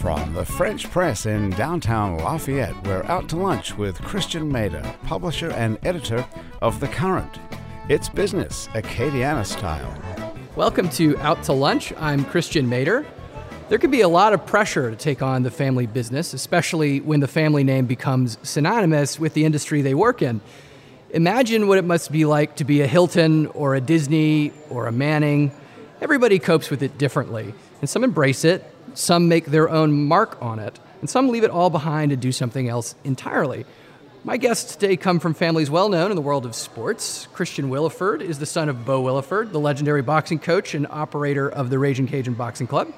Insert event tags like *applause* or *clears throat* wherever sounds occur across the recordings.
from the French Press in downtown Lafayette, we're out to lunch with Christian Mader, publisher and editor of The Current. It's business, Acadiana style. Welcome to Out to Lunch. I'm Christian Mader. There can be a lot of pressure to take on the family business, especially when the family name becomes synonymous with the industry they work in. Imagine what it must be like to be a Hilton or a Disney or a Manning. Everybody copes with it differently, and some embrace it, some make their own mark on it, and some leave it all behind and do something else entirely. My guests today come from families well known in the world of sports. Christian Williford is the son of Beau Williford, the legendary boxing coach and operator of the Raging Cajun Boxing Club.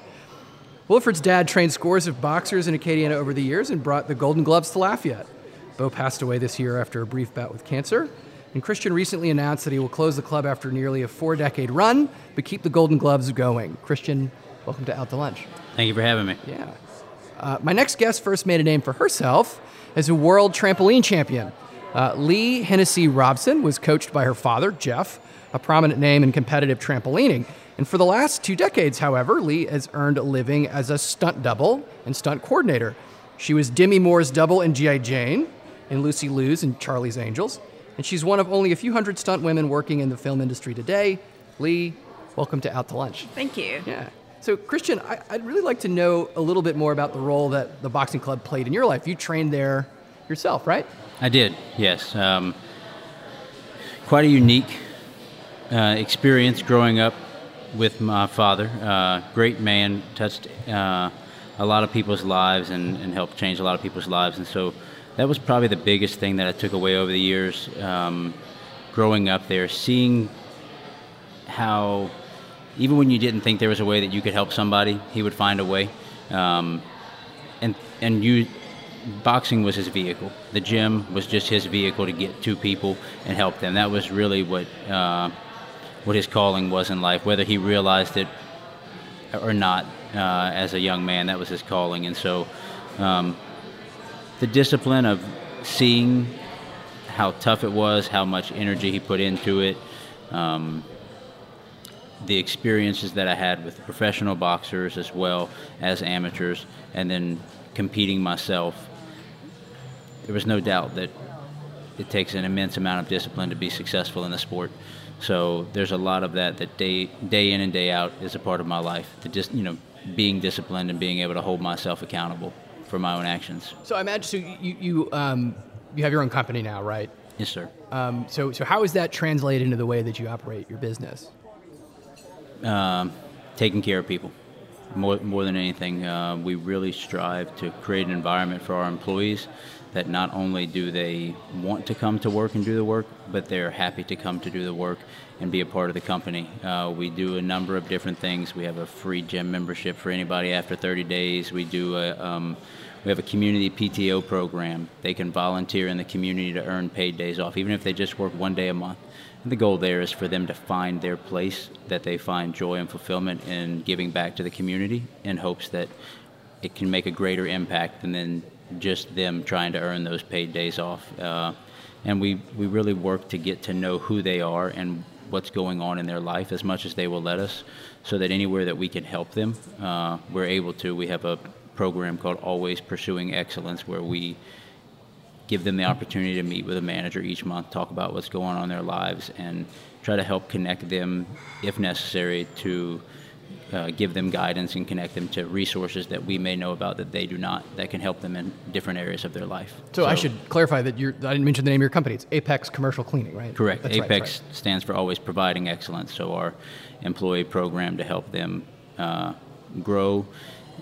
Williford's dad trained scores of boxers in Acadiana over the years and brought the Golden Gloves to Lafayette. Beau passed away this year after a brief bout with cancer. And Christian recently announced that he will close the club after nearly a four decade run, but keep the Golden Gloves going. Christian, welcome to Out to Lunch. Thank you for having me. Yeah. Uh, my next guest first made a name for herself as a world trampoline champion. Uh, Leigh Hennessy Robson was coached by her father, Jeff, a prominent name in competitive trampolining. And for the last two decades, however, Leigh has earned a living as a stunt double and stunt coordinator. She was Demi Moore's double in G.I. Jane, in Lucy Liu's and Charlie's Angels, and she's one of only a few hundred stunt women working in the film industry today. Leigh, welcome to Out to Lunch. Thank you. Yeah. So, Christian, I, would really like to know a little bit more about the role that the boxing club played in your life. You trained there yourself, right? I did, yes. Um, quite a unique uh, experience growing up with my father. Uh, great man, touched uh, a lot of people's lives and, and, helped change a lot of people's lives. And so that was probably the biggest thing that I took away over the years um, growing up there, seeing how even when you didn't think there was a way that you could help somebody, he would find a way. Um, and and you, boxing was his vehicle. The gym was just his vehicle to get to people and help them. That was really what uh, what his calling was in life. Whether he realized it or not, uh, as a young man, that was his calling. And so, um, the discipline of seeing how tough it was, how much energy he put into it. Um, the experiences that I had with professional boxers as well as amateurs, and then competing myself, there was no doubt that it takes an immense amount of discipline to be successful in the sport. So there's a lot of that that day day in and day out is a part of my life. To just you know being disciplined and being able to hold myself accountable for my own actions. So I imagine so you you um, you have your own company now, right? Yes, sir. Um, so so how is that translated into the way that you operate your business? Um, taking care of people. More, more than anything, uh, we really strive to create an environment for our employees that not only do they want to come to work and do the work, but they're happy to come to do the work and be a part of the company. Uh, we do a number of different things. We have a free gym membership for anybody after 30 days. We do a um, we have a community PTO program. They can volunteer in the community to earn paid days off, even if they just work one day a month the goal there is for them to find their place, that they find joy and fulfillment in giving back to the community in hopes that it can make a greater impact than just them trying to earn those paid days off. Uh, and we, we really work to get to know who they are and what's going on in their life as much as they will let us so that anywhere that we can help them, uh, we're able to. We have a program called Always Pursuing Excellence where we give them the opportunity to meet with a manager each month, talk about what's going on in their lives, and try to help connect them, if necessary, to uh, give them guidance and connect them to resources that we may know about that they do not, that can help them in different areas of their life. So, so I should clarify that you're, I didn't mention the name of your company. It's Apex Commercial Cleaning, right? Correct. That's Apex right, right. stands for always providing excellence. So our employee program to help them uh, grow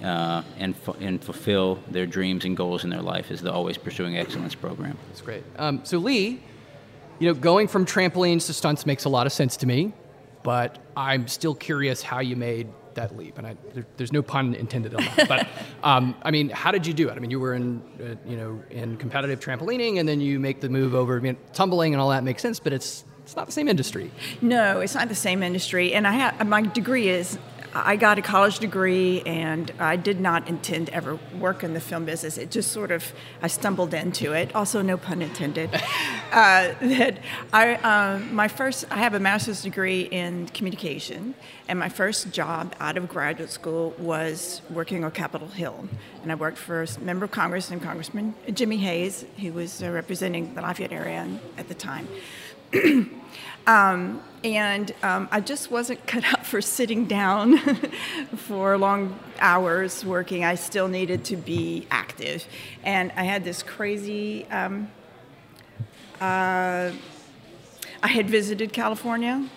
uh, and, and fulfill their dreams and goals in their life is the Always Pursuing Excellence program. That's great. Um, so, Leigh, you know, going from trampolines to stunts makes a lot of sense to me, but I'm still curious how you made that leap, and I, there, there's no pun intended on that. *laughs* But um, I mean, how did you do it? I mean, you were in uh, you know in competitive trampolining, and then you make the move over. I mean, tumbling and all that makes sense, but it's it's not the same industry. No, it's not the same industry. And I have my degree is I got a college degree, and I did not intend to ever work in the film business. It just sort of I stumbled into it. Also, no pun intended. *laughs* uh, that I um, my first I have a master's degree in communication, and my first job out of graduate school was working on Capitol Hill, and I worked for a member of Congress and Congressman Jimmy Hayes, who was uh, representing the Lafayette area at the time. *clears throat* um, and um, I just wasn't *laughs* cut out for sitting down *laughs* for long hours working. I still needed to be active, and I had this crazy. Um, uh, I had visited California,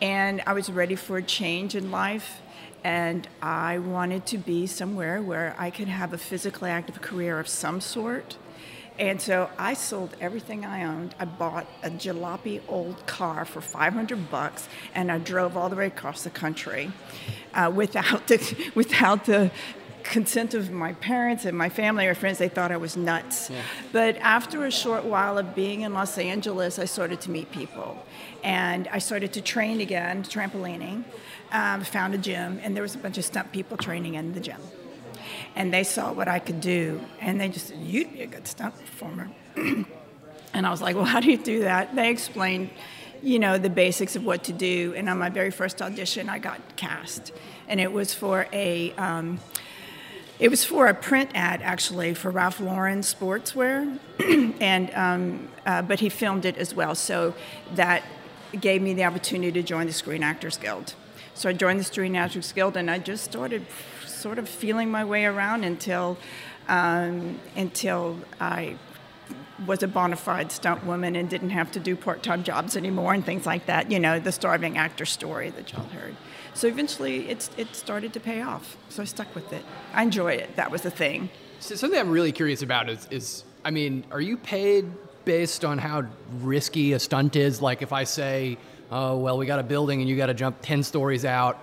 and I was ready for a change in life. And I wanted to be somewhere where I could have a physically active career of some sort and so I sold everything I owned. I bought a jalopy old car for 500 bucks, and I drove all the way across the country uh, without the *laughs* without the consent of my parents and my family or friends. They thought I was nuts. Yeah. But after a short while of being in Los Angeles, I started to meet people, and I started to train again, trampolining. Um, found a gym, and there was a bunch of stunt people training in the gym and they saw what I could do, and they just said, "You'd be a good stunt performer." *clears throat* and I was like, "Well, how do you do that?" They explained, you know, the basics of what to do. And on my very first audition, I got cast, and it was for a. Um, it was for a print ad actually for Ralph Lauren sportswear, *clears throat* and um, uh, but he filmed it as well, so that gave me the opportunity to join the Screen Actors Guild. So I joined the Screen Actors Guild, and I just started sort of feeling my way around until um, until I was a bona fide stunt woman and didn't have to do part-time jobs anymore and things like that. You know, the starving actor story that y'all heard. So eventually, it's it started to pay off. So I stuck with it. I enjoy it. That was the thing. So something I'm really curious about is, is I mean, are you paid based on how risky a stunt is? Like if I say, oh well, we got a building and you got to jump ten stories out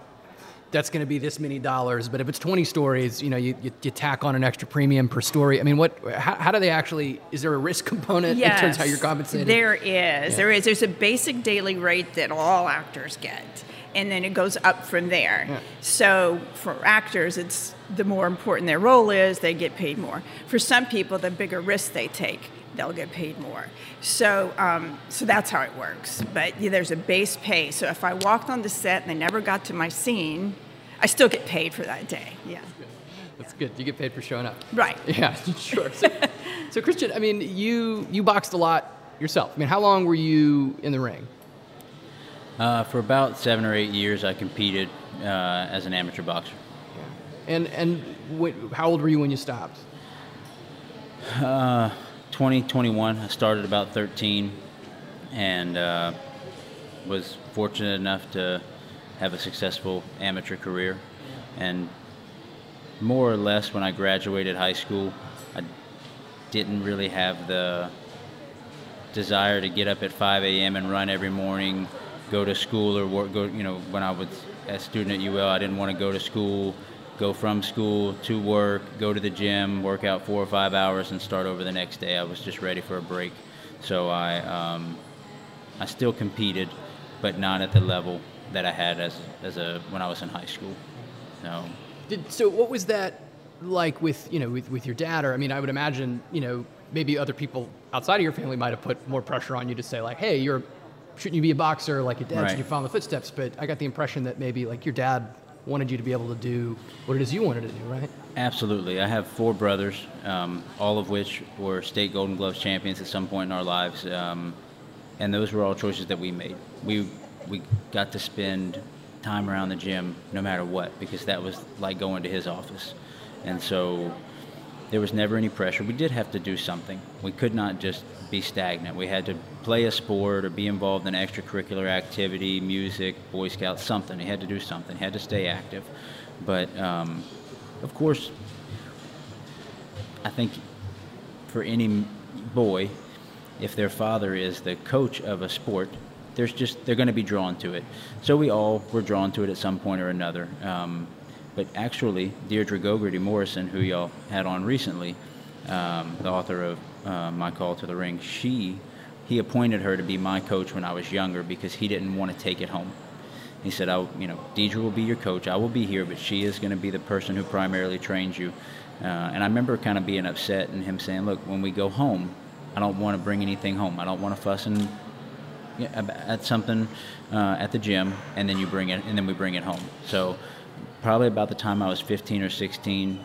that's going to be this many dollars. But if it's 20 stories, you know, you, you, you tack on an extra premium per story. I mean, what? How, how do they actually? Is there a risk *laughs* component yes, in terms of how you're compensated? There is. Yeah. There is. There's a basic daily rate that all actors get, and then it goes up from there. Yeah. So for actors, it's the more important their role is, they get paid more. For some people, the bigger risk they take, they'll get paid more. So, um, so that's how it works. But yeah, there's a base pay. So if I walked on the set and they never got to my scene, I still get paid for that day. Yeah. That's good. You get paid for showing up. Right. *laughs* Yeah, *laughs* sure. So, so, Christian, I mean, you you boxed a lot yourself. I mean, how long were you in the ring? Uh, for about seven or eight years, I competed uh, as an amateur boxer. Yeah. And and wh- how old were you when you stopped? Uh, 20, 21. I started about 13, and uh, was fortunate enough to have a successful amateur career. And more or less, when I graduated high school, I didn't really have the desire to get up at 5 a.m. and run every morning, go to school or work. Go, you know, when I was a student at UL, I didn't want to go to school, go from school to work, go to the gym, work out four or five hours, and start over the next day. I was just ready for a break. So I, um, I still competed, but not at the level that I had as as a when I was in high school. So, Did, so what was that like with you know with, with your dad? Or I mean, I would imagine you know maybe other people outside of your family might have put more pressure on you to say like, hey, you're shouldn't you be a boxer like your dad? Right. Should you follow the footsteps? But I got the impression that maybe like your dad wanted you to be able to do what it is you wanted to do, right? Absolutely. I have four brothers, um, all of which were state Golden Gloves champions at some point in our lives, um, and those were all choices that we made. We we got to spend time around the gym no matter what because that was like going to his office. And so there was never any pressure. We did have to do something. We could not just be stagnant. We had to play a sport or be involved in extracurricular activity, music, Boy Scouts, something. He had to do something. He had to stay active. But um, of course, I think for any boy, if their father is the coach of a sport, there's just they're going to be drawn to it. So we all were drawn to it at some point or another. Um, but actually, Deirdre Gogarty Morrison, who y'all had on recently, um, the author of uh, My Call to the Ring, she he appointed her to be my coach when I was younger because he didn't want to take it home. He said, "I, you know, Deirdre will be your coach. I will be here, but she is going to be the person who primarily trains you." Uh, and I remember kind of being upset and him saying, "Look, when we go home, I don't want to bring anything home. I don't want to fuss and at something uh, at the gym, and then you bring it, and then we bring it home." So, probably about the time I was 15 or 16,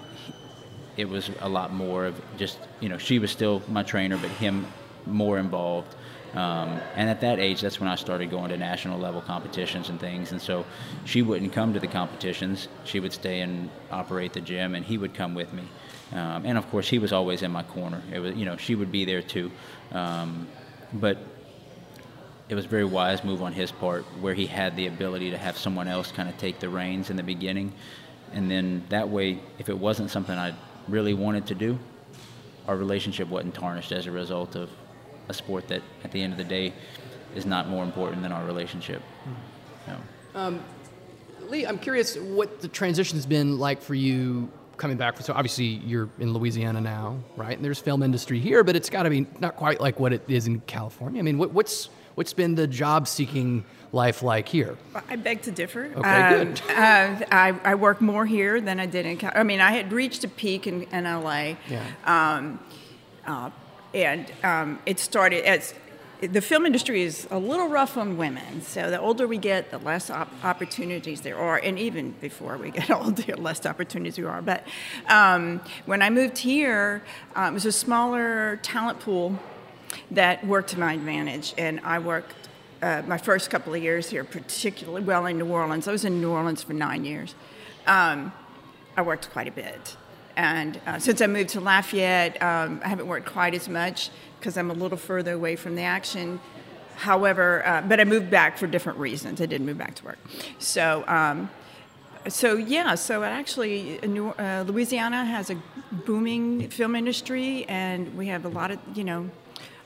it was a lot more of just you know she was still my trainer, but him more involved. Um, and at that age, that's when I started going to national level competitions and things. And so she wouldn't come to the competitions. She would stay and operate the gym, and he would come with me. Um, and of course, he was always in my corner. It was, you know, she would be there too. Um, but it was a very wise move on his part, where he had the ability to have someone else kind of take the reins in the beginning, and then that way, if it wasn't something I really wanted to do, our relationship wasn't tarnished as a result of a sport that, at the end of the day, is not more important than our relationship. So. Um, Leigh, I'm curious what the transition's been like for you coming back. so obviously you're in Louisiana now, right? And there's film industry here, but it's got to be not quite like what it is in California. I mean, what, what's what's been the job seeking life like here? I beg to differ. Okay, um, good. Uh, I, I work more here than I did in. I mean, I had reached a peak in, in LA. Yeah. Um, uh, and um, it started as the film industry is a little rough on women. So the older we get, the less op- opportunities there are, and even before we get *laughs* older, the less opportunities there are. But um, when I moved here, uh, it was a smaller talent pool that worked to my advantage, and I worked. Uh, my first couple of years here, particularly well in New Orleans. I was in New Orleans for nine years. Um, I worked quite a bit. And uh, since I moved to Lafayette, um, I haven't worked quite as much because I'm a little further away from the action. However, uh, but I moved back for different reasons. I didn't move back to work. So, um, so yeah, so actually, uh, Louisiana has a booming film industry, and we have a lot of you know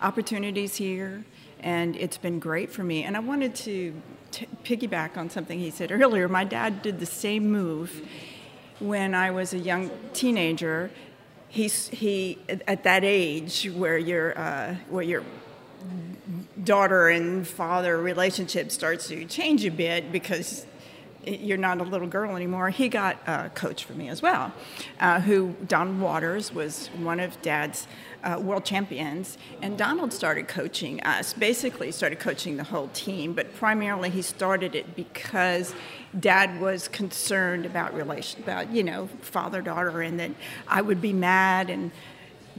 opportunities here, and it's been great for me. And I wanted to t- piggyback on something he said *laughs* earlier. My dad did the same move when I was a young teenager, he's, he at that age where your uh, where your daughter and father relationship starts to change a bit because you're not a little girl anymore. He got a coach for me as well, uh, who Don Waters was one of Dad's uh, world champions, and Donald started coaching us. Basically, started coaching the whole team, but primarily he started it because Dad was concerned about relation, about you know father daughter, and that I would be mad and.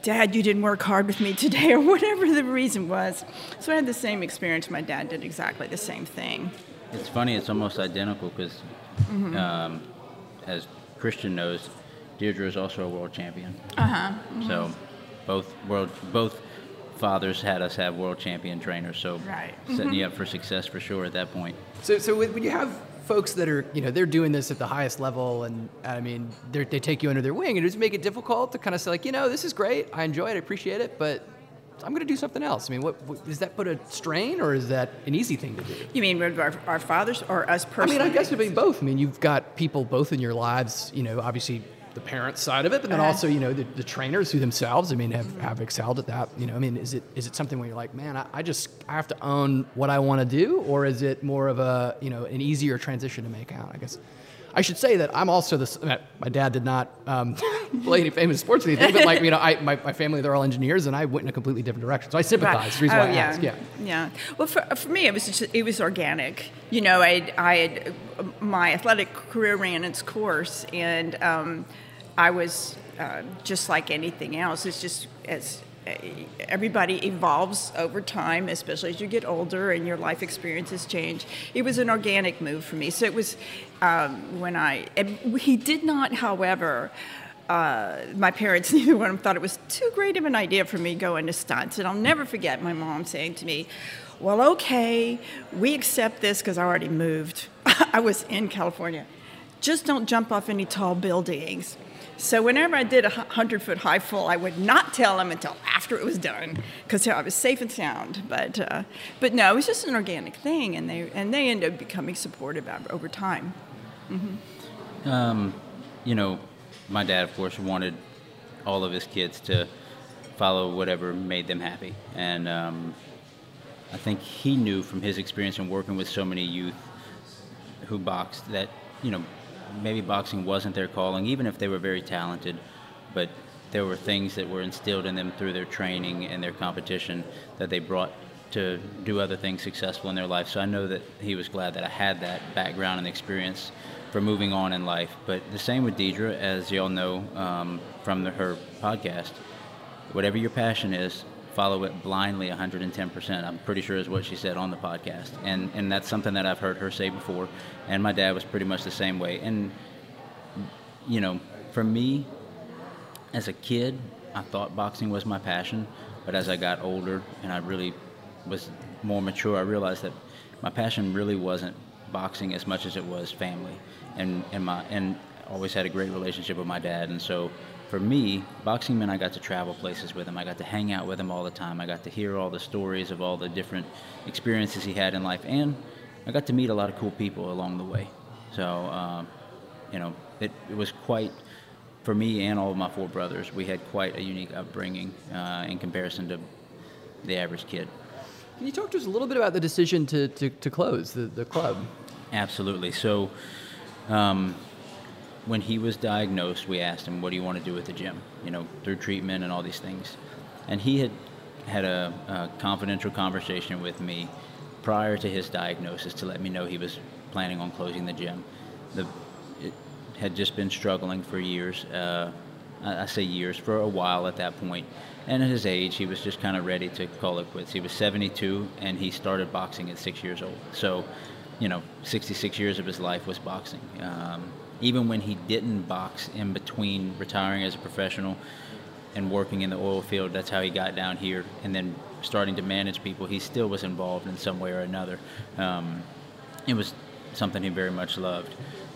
Dad, you didn't work hard with me today, *laughs* or whatever the reason was. So I had the same experience. My dad did exactly the same thing. It's funny. It's almost identical because, mm-hmm. um, as Christian knows, Deirdre is also a world champion. Uh huh. Mm-hmm. So, both world both fathers had us have world champion trainers. So, right. setting you mm-hmm. up for success for sure at that point. So, so when you have folks that are, you know, they're doing this at the highest level, and I mean, they take you under their wing, and does it make it difficult to kind of say, like, you know, this is great, I enjoy it, I appreciate it, but I'm going to do something else. I mean, what, what does that put a strain, or is that an easy thing to do? You mean our, our fathers or us personally? I mean, I guess it'd be both. I mean, you've got people both in your lives. You know, obviously the parent side of it, but then also you know the, the, trainers who themselves, I mean, have, have excelled at that. You know, I mean, is it is it something where you're like, man, I, I just I have to own what I want to do, or is it more of a you know an easier transition to make out? I guess. I should say that I'm also this. My dad did not um, *laughs* play any famous sports or anything, but like you know, I, my, my family they're all engineers, and I went in a completely different direction. So I sympathize. Right. The reason oh, why I yeah. ask. Yeah. Yeah. Well, for, for me, it was just, it was organic. You know, I I had my athletic career ran its course, and um, I was uh, just like anything else. It's just as everybody evolves over time, especially as you get older and your life experiences change. It was an organic move for me. So it was um, when I, he did not, however, uh, my parents, *laughs* neither one of them thought it was too great of an idea for me going to stunts. And I'll never forget my mom saying to me, Well, okay, we accept this because I already moved. *laughs* I was in California. Just don't jump off any tall buildings. So whenever I did a hundred foot high full, I would not tell them until after it was done because I was safe and sound. But uh, but no, it was just an organic thing, and they and they ended up becoming supportive over time. Mm-hmm. Um, you know, my dad, of course, wanted all of his kids to follow whatever made them happy. And um, I think he knew from his experience in working with so many youth who boxed that, you know, maybe boxing wasn't their calling, even if they were very talented, but there were things that were instilled in them through their training and their competition that they brought to do other things successful in their life. So I know that he was glad that I had that background and experience for moving on in life. But the same with Deirdre, as y'all know um, from the, her podcast. Whatever your passion is, follow it blindly 110%. I'm pretty sure is what she said on the podcast. And, and that's something that I've heard her say before. And my dad was pretty much the same way. And, you know, for me, as a kid, I thought boxing was my passion. But as I got older and I really was more mature, I realized that my passion really wasn't boxing as much as it was family, and and my and always had a great relationship with my dad, and so for me, boxing meant I got to travel places with him. I got to hang out with him all the time. I got to hear all the stories of all the different experiences he had in life, and I got to meet a lot of cool people along the way. So, um, you know, it, it was quite for me and all of my four brothers. We had quite a unique upbringing uh, in comparison to the average kid. Can you talk to us a little bit about the decision to, to, to close the, the club? Absolutely. So, um, when he was diagnosed, we asked him, "What do you want to do with the gym?" You know, through treatment and all these things, and he had had a, a confidential conversation with me prior to his diagnosis to let me know he was planning on closing the gym. The it had just been struggling for years. Uh, I say years for a while at that point and at his age, he was just kind of ready to call it quits. He was 72, and he started boxing at six years old. So, you know, 66 years of his life was boxing. Um, even when he didn't box in between retiring as a professional and working in the oil field, that's how he got down here. And then starting to manage people, he still was involved in some way or another. Um, it was something he very much loved,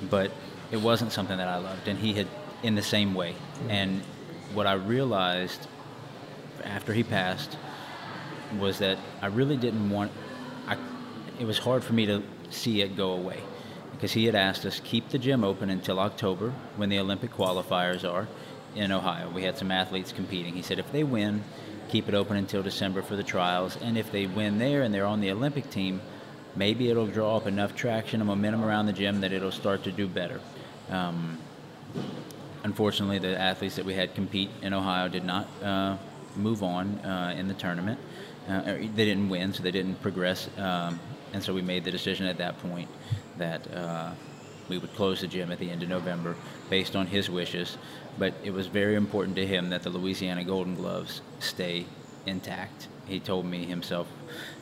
but it wasn't something that I loved, and he had in the same way. And what I realized after he passed was that I really didn't want. I, it was hard for me to see it go away because he had asked us keep the gym open until October when the Olympic qualifiers are in Ohio. We had some athletes competing. He said if they win, keep it open until December for the trials, and if they win there and they're on the Olympic team, maybe it'll draw up enough traction and momentum around the gym that it'll start to do better. Um, unfortunately, the athletes that we had compete in Ohio did not uh, move on uh, in the tournament. Uh, they didn't win, so they didn't progress, um, and so we made the decision at that point that uh, we would close the gym at the end of November based on his wishes. But it was very important to him that the Louisiana Golden Gloves stay intact. He told me himself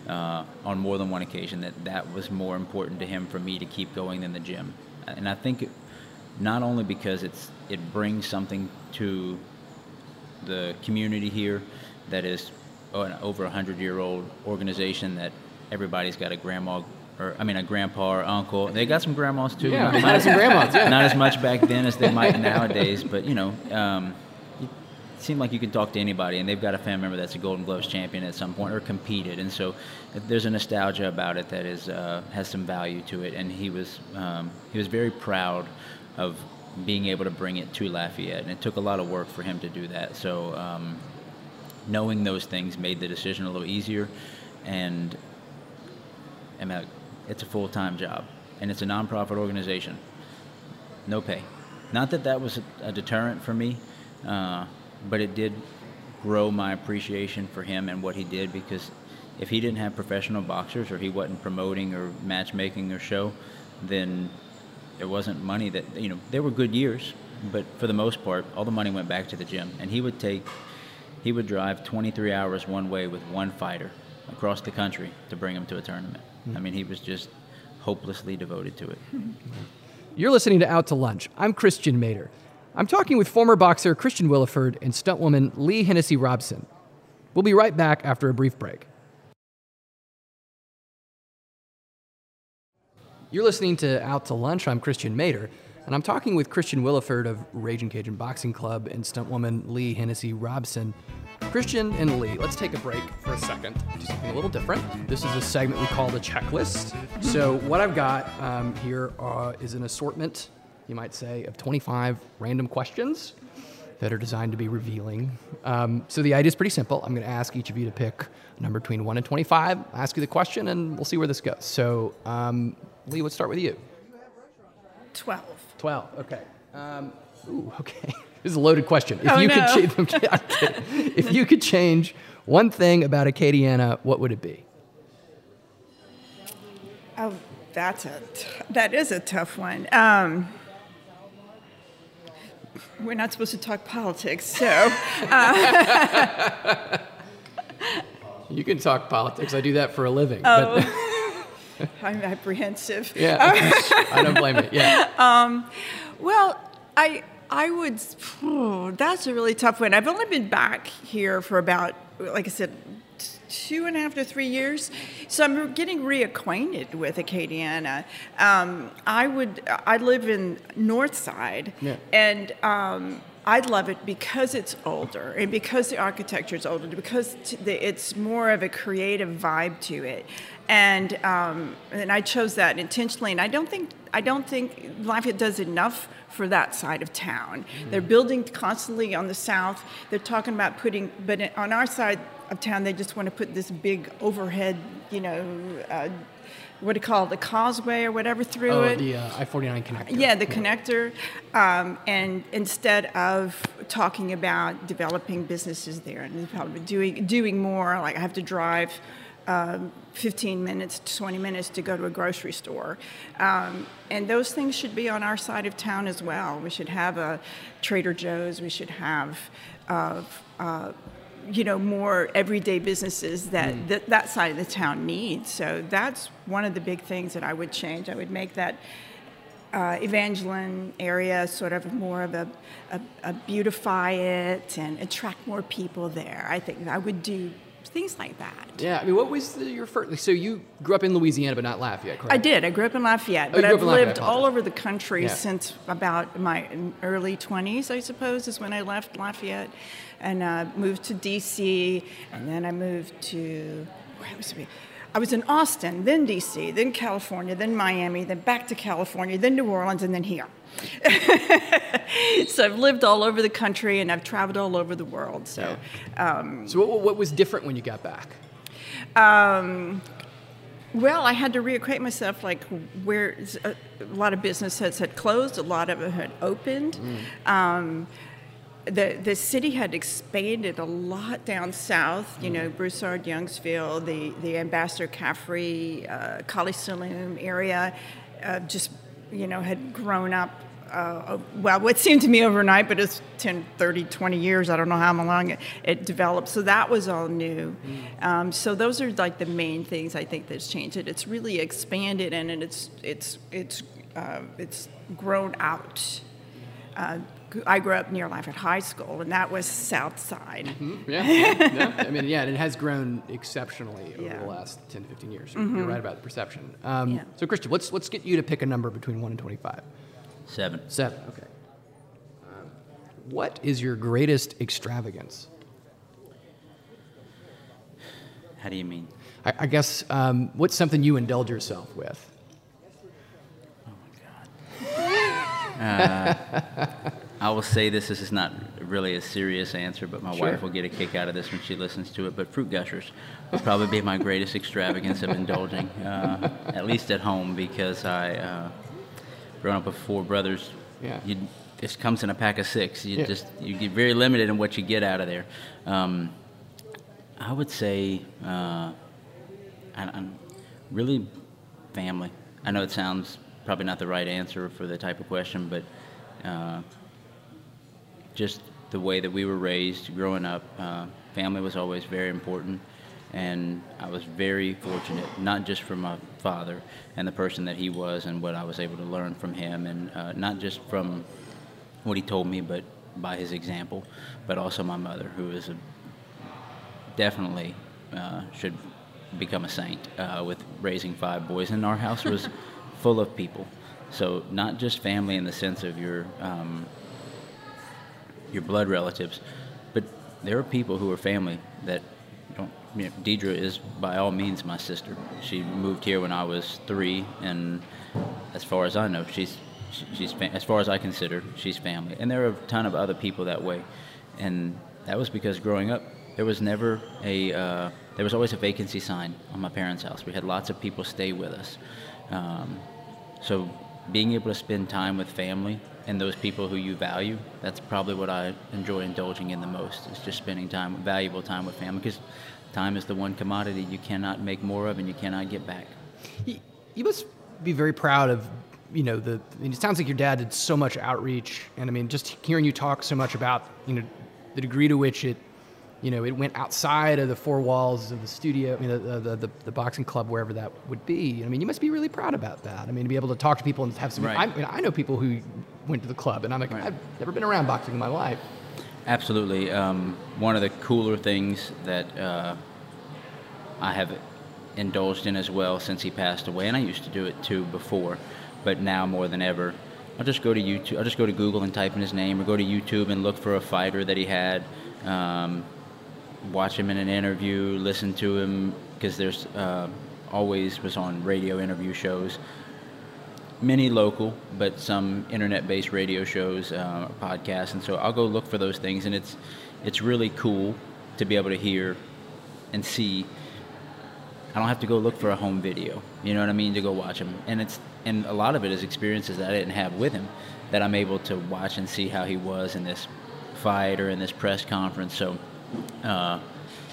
uh, on more than one occasion that that was more important to him for me to keep going than the gym. And I think not only because it's it brings something to the community here that is an over a hundred year old organization that everybody's got a grandma or I mean a grandpa or uncle. They got some grandmas too. Yeah, not, not some grandmas. Yeah. Not as much back then as they might nowadays, but you know, um, it seemed like you could talk to anybody, and they've got a family member that's a Golden Gloves champion at some point or competed, and so there's a nostalgia about it that is uh, has some value to it. And he was um, he was very proud of being able to bring it to Lafayette, and it took a lot of work for him to do that. So um, knowing those things made the decision a little easier, and I mean, it's a full time job, and it's a nonprofit organization. No pay. Not that that was a, deterrent for me, uh, but it did grow my appreciation for him and what he did because if he didn't have professional boxers or he wasn't promoting or matchmaking or show, then there wasn't money that you know there were good years, but for the most part, all the money went back to the gym. And he would take, he would drive 23 hours one way with one fighter across the country to bring him to a tournament. I mean, he was just hopelessly devoted to it. You're listening to Out to Lunch. I'm Christian Mader. I'm talking with former boxer Christian Williford and stuntwoman Leigh Hennessy Robson. We'll be right back after a brief break. You're listening to Out to Lunch. I'm Christian Mader, and I'm talking with Christian Williford of Raging Cajun Boxing Club and stuntwoman Leigh Hennessy Robson. Christian and Leigh, let's take a break for a second. Do something a little different. This is a segment we call the checklist. So, what I've got um, here uh, is an assortment you might say, of 25 random questions that are designed to be revealing. Um, so the idea is pretty simple. I'm going to ask each of you to pick a number between 1 and 25, ask you the question, and we'll see where this goes. So, um, Leigh, let's start with you. 12. 12, okay. Um, ooh, okay. *laughs* This is a loaded question. If Oh, you no. could cha- *laughs* if you could change one thing about Acadiana, what would it be? Oh, that's a t- that is a tough one. Um, we're not supposed to talk politics, so *laughs* You can talk politics. I do that for a living. Oh. *laughs* I'm apprehensive. Yeah, *laughs* I don't blame it. Yeah. *laughs* Well, I I would. oh, that's a really tough one. I've only been back here for about, like I said, two and a half to three years, so I'm getting reacquainted with Acadiana. Um, I would. I live in Northside, Yeah. and. Um, I love it because it's older and because the architecture is older, because it's more of a creative vibe to it, and um, and I chose that intentionally. And I don't think I don't think Lafayette does enough for that side of town. They're building constantly on the south. They're talking about putting, but on our side of town, they just want to put this big overhead, you know. Uh, what do you call it, the causeway or whatever through Oh, it? the uh, I-49 connector. Yeah, the connector. Um, and instead of talking about developing businesses there and probably doing doing more, like I have to drive um, 15 minutes, 20 minutes to go to a grocery store. Um, and those things should be on our side of town as well. We should have a Trader Joe's. We should have. Uh, uh, you know more everyday businesses that, that that side of the town needs so that's one of the big things that i would change. I would make that uh, Evangeline area sort of more of a, a, a beautify it and attract more people there. I think I would do things like that. Yeah, I mean, what was the, your first? So you grew up in Louisiana, but not Lafayette, correct? I did. I grew up in Lafayette, Oh, but grew I've Lafayette, lived all over the country Yeah. since about my early 20s, I suppose, is when I left Lafayette and uh, moved to D.C. And then I moved to, where was we? I was in Austin, then D.C., then California, then Miami, then back to California, then New Orleans, and then here. *laughs* so I've lived all over the country and I've traveled all over the world. So. So what, what was different when you got back? Um, well, I had to reacquaint myself. Like, where a, a lot of businesses had closed, a lot of it had opened. Um, the the city had expanded a lot down south. You know, Broussard, Youngsville, the the Ambassador Caffery, uh, Kaliste Saloom area, uh, just you know had grown up. Uh, well, what seemed to me overnight, but it's 10, 30, 20 years. I don't know how long it, it developed. So that was all new. Um, so those are like the main things I think that's changed it. It's really expanded and it's it's it's uh, it's grown out. Uh, I grew up near Lafayette High School, and that was South Side. Yeah, yeah. I mean, yeah, and it has grown exceptionally over Yeah. Mm-hmm. the last 10 to 15 years. You're right about the perception. Um, Yeah. So, Christian, let's, let's get you to pick a number between 1 and 25. Seven. Seven, okay. Um, what is your greatest extravagance? How do you mean? I, I guess, um, what's something you indulge yourself with? *laughs* I will say this. This is not really a serious answer, but my Sure. wife will get a kick out of this when she listens to it. But fruit gushers would probably be my greatest extravagance of indulging, uh, at least at home, because I, uh, growing up with four brothers, Yeah. you this comes in a pack of six. You Yeah. just you get very limited in what you get out of there. Um, I would say, uh, I, I'm really family. I know it sounds probably not the right answer for the type of question, but uh, just the way that we were raised growing up, uh, family was always very important. And I was very fortunate, not just for my father and the person that he was and what I was able to learn from him, and uh, not just from what he told me, but by his example, but also my mother, who is a definitely uh, should become a saint uh, with raising five boys. And our house was *laughs* full of people. So not just family in the sense of your um, your blood relatives, but there are people who are family that don't. You know, Deirdre is by all means my sister. She moved here when I was three, and as far as I know, she's she's as far as I consider, she's family. And there are a ton of other people that way, and that was because growing up, there was never a uh, there was always a vacancy sign on my parents' house. We had lots of people stay with us, um, so being able to spend time with family and those people who you value, that's probably what I enjoy indulging in the most. Is just spending time, valuable time with family, because time is the one commodity you cannot make more of and you cannot get back. You must be very proud of you know the I mean, it sounds like your dad did so much outreach and i mean just hearing you talk so much about you know the degree to which it you know it went outside of the four walls of the studio i mean the the, the, the boxing club wherever that would be i mean you must be really proud about that i mean to be able to talk to people and have some right. I, mean, I know people who went to the club and i'm like right. i've never been around boxing in my life absolutely um, one of the cooler things that uh, i have indulged in as well since he passed away and i used to do it too before but now more than ever, I'll just go to YouTube. I'll just go to Google and type in his name, or go to YouTube and look for a fighter that he had. Um, watch him in an interview, listen to him because there's uh, always was on radio interview shows. Many local, but some internet-based radio shows, uh, podcasts, and so I'll go look for those things, and it's it's really cool to be able to hear and see. I don't have to go look for a home video. You know what I mean? To go watch him, and it's and a lot of it is experiences that I didn't have with him that I'm able to watch and see how he was in this fight or in this press conference. So, uh,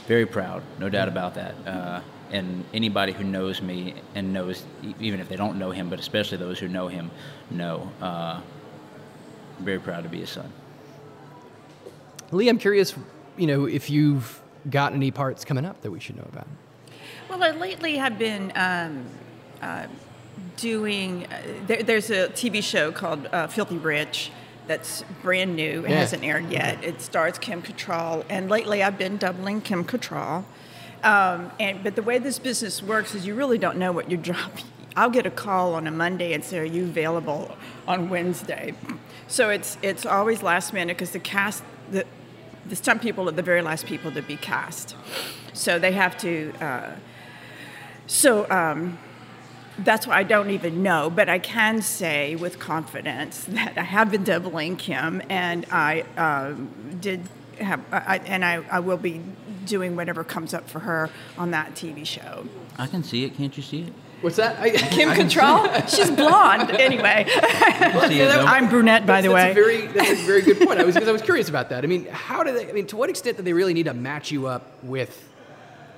very proud, no doubt about that. Uh, and anybody who knows me and knows, even if they don't know him, but especially those who know him, know. Uh, very proud to be his son. Leigh, I'm curious, you know, if you've got any parts coming up that we should know about. Well, I lately have been um, uh, doing, uh, there, there's a TV show called uh, Filthy Rich that's brand new. It yeah. hasn't aired yet. It stars Kim Cattrall, and lately I've been doubling Kim Cattrall. Um, and but the way this business works is you really don't know what you're dropping. *laughs* I'll get a call on a Monday and say, "Are you available on Wednesday?" So it's it's always last minute because the cast the the stunt people are the very last people to be cast, so they have to. Uh, so. Um, that's why I don't even know, but I can say with confidence *laughs* that I have been doubling Kim, and I uh, did have, I, and I, I will be doing whatever comes up for her on that TV show. I can see it. Can't you see it? What's that? I, *laughs* Kim Cattrall? She's blonde. *laughs* Anyway, I'm brunette, by that's, the way. That's a very, that's a very good point. I was, I was curious about that. I mean, how do they? I mean, to what extent do they really need to match you up with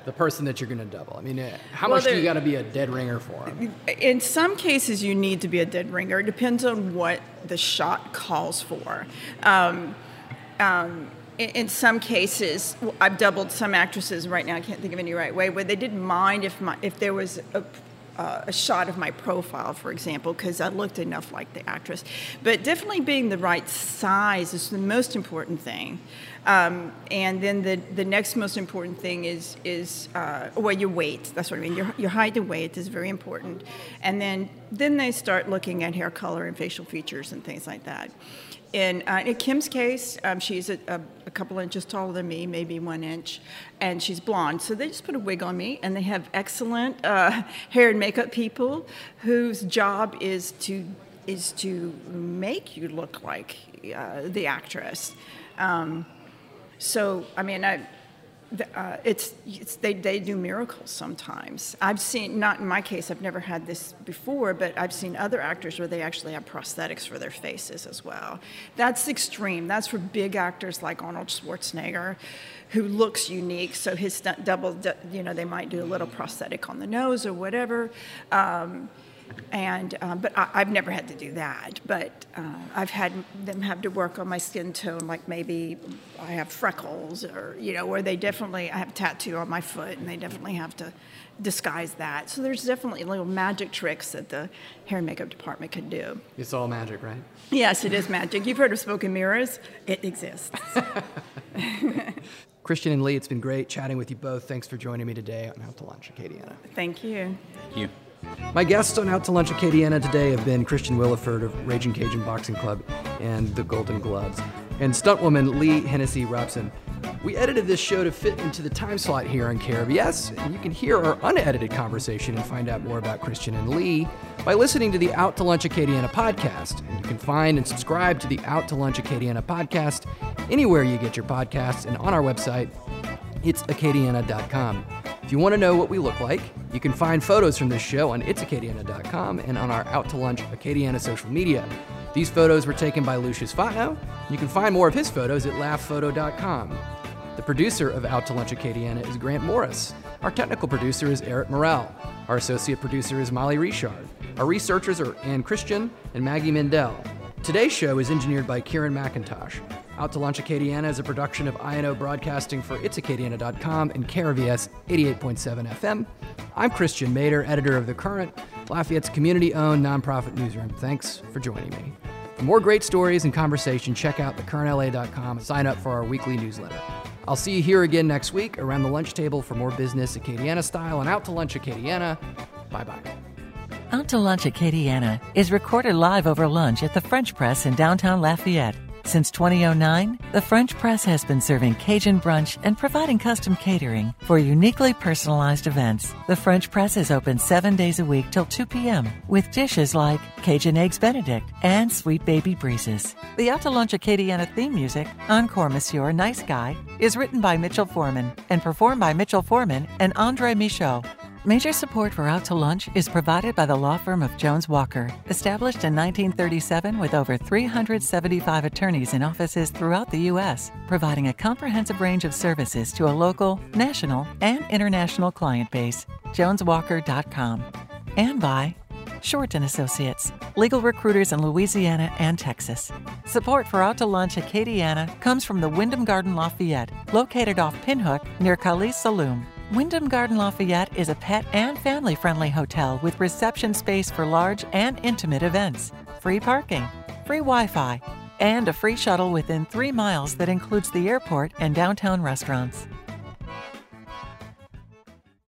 the person that you're going to double? I mean, uh, how well, much do you got to be a dead ringer for? Them? In some cases, you need to be a dead ringer. It depends on what the shot calls for. Um, um, in, in, some cases, I've doubled some actresses right now. I can't think of any right way where they didn't mind if my if there was a uh, a shot of my profile, for example, because I looked enough like the actress. But definitely being the right size is the most important thing. Um, and then the, the next most important thing is, is uh, well, your weight. That's what I mean. Your, your height and weight is very important. And then, then they start looking at hair color and facial features and things like that. In, uh, in Kim's case, um, she's a, a, a, couple inches taller than me, maybe one inch, and she's blonde. So they just put a wig on me, and they have excellent uh, *laughs* hair and makeup people whose job is to is to make you look like uh, the actress. Um, so, I mean, I, uh, it's, it's, they, they do miracles sometimes. I've seen, not in my case, I've never had this before, but I've seen other actors where they actually have prosthetics for their faces as well. That's extreme. That's for big actors like Arnold Schwarzenegger, who looks unique. So his double, you know, they might do a little prosthetic on the nose or whatever. Um, and um, but I, have never had to do that. But uh, I've had them have to work on my skin tone, like maybe I have freckles, or you know, where they definitely I have a tattoo on my foot, and they definitely have to disguise that. So there's definitely little magic tricks that the hair and makeup department can do. It's all magic, right? Yes, it is magic. You've heard of smoke and mirrors; it exists. *laughs* *laughs* Christian and Leigh, it's been great chatting with you both. Thanks for joining me today on Out to Lunch, Acadiana. Thank you. Thank you. My guests on Out to Lunch Acadiana today have been Christian Williford of Raging Cajun Boxing Club and the Golden Gloves, and stuntwoman Leigh Hennessy Robson. We edited this show to fit into the time slot here on KRVS, and you can hear our unedited conversation and find out more about Christian and Leigh by listening to the Out to Lunch Acadiana podcast. And you can find and subscribe to the Out to Lunch Acadiana podcast anywhere you get your podcasts and on our website, it's. If you want to know what we look like, you can find photos from this show on itsacadiana.com and on our Out to Lunch Acadiana social media. These photos were taken by Lucius Fontenot. You can find more of his photos at laughphoto.com. The producer of Out to Lunch Acadiana is Grant Morris. Our technical producer is Eric Morrell. Our associate producer is Molly Richard. Our researchers are Ann Christian and Maggie Mendel. Today's show is engineered by Kieran McIntosh. Out to Lunch Acadiana is a production of INO Broadcasting for itsacadiana.com and KRVS 88.7 FM. I'm Christian Mader, editor of The Current, Lafayette's community owned nonprofit newsroom. Thanks for joining me. For more great stories and conversation, check out thecurrentla.com and sign up for our weekly newsletter. I'll see you here again next week around the lunch table for more business Acadiana style and out to lunch Acadiana. Bye bye. Out to Lunch Acadiana is recorded live over lunch at the French Press in downtown Lafayette. Since 2009, the French Press has been serving Cajun brunch and providing custom catering for uniquely personalized events. The French Press is open seven days a week till 2 p.m. with dishes like Cajun Eggs Benedict and Sweet Baby Breesus. The Out to Acadiana theme music, Encore Monsieur Nice Guy, is written by Mitchell Foreman and performed by Mitchell Foreman and Andre Michaud. Major support for Out to Lunch is provided by the law firm of Jones Walker, established in 1937 with over 375 attorneys in offices throughout the U.S., providing a comprehensive range of services to a local, national, and international client base. JonesWalker.com. And by Shorten Associates, legal recruiters in Louisiana and Texas. Support for Out to Lunch Acadiana comes from the Wyndham Garden Lafayette, located off Pinhook near Kaliste Saloom. Wyndham Garden Lafayette is a pet and family friendly hotel with reception space for large and intimate events, free parking, free Wi Fi, and a free shuttle within three miles that includes the airport and downtown restaurants.